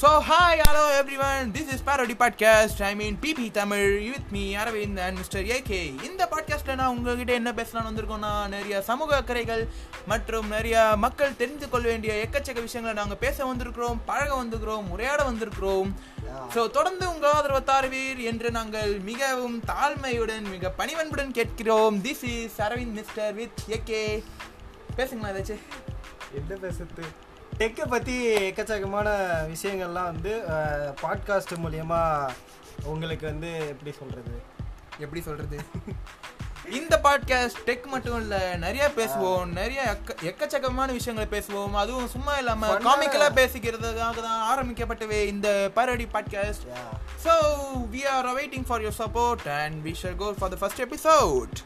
So So hi, hello everyone. This is Parody Podcast. I mean PP Tamil with me Aravind and Mr. K இந்த பாட்காஸ்ட்டில் நான் உங்ககிட்ட என்ன பேசலாம்னு வந்திருக்கோம்னா நிறைய சமூக அக்கறைகள் மற்றும் நிறைய மக்கள் தெரிந்து கொள்ள வேண்டிய எக்கச்சக்க விஷயங்களை நாங்கள் பேச வந்திருக்கிறோம் பழக வந்திருக்கிறோம் உரையாட வந்திருக்கிறோம் ஸோ தொடர்ந்து உங்க ஆதரவை தாருவீர் என்று நாங்கள் மிகவும் தாழ்மையுடன் மிக பணிவன்புடன் கேட்கிறோம் this is Aravind mister with AK பேசுங்களா ஏதாச்சும் என்ன பேசுறது டெக்கை பற்றி எக்கச்சக்கமான விஷயங்கள்லாம் வந்து பாட்காஸ்ட் மூலியமா உங்களுக்கு வந்து எப்படி சொல்கிறது எப்படி சொல்றது? இந்த பாட்காஸ்ட் டெக் மட்டும் இல்ல நிறைய பேசுவோம். நிறைய எக்க- எக்கச்சக்கமான விஷயங்களை பேசுவோம். அதுவும் சும்மா இல்லாம Fun-ஆ- காமிக்கலா பேசிக்கிறதுக்காக தான் ஆரம்பிக்கப்பட்டவே இந்த parody podcast so we are waiting for your support and we shall go for the first episode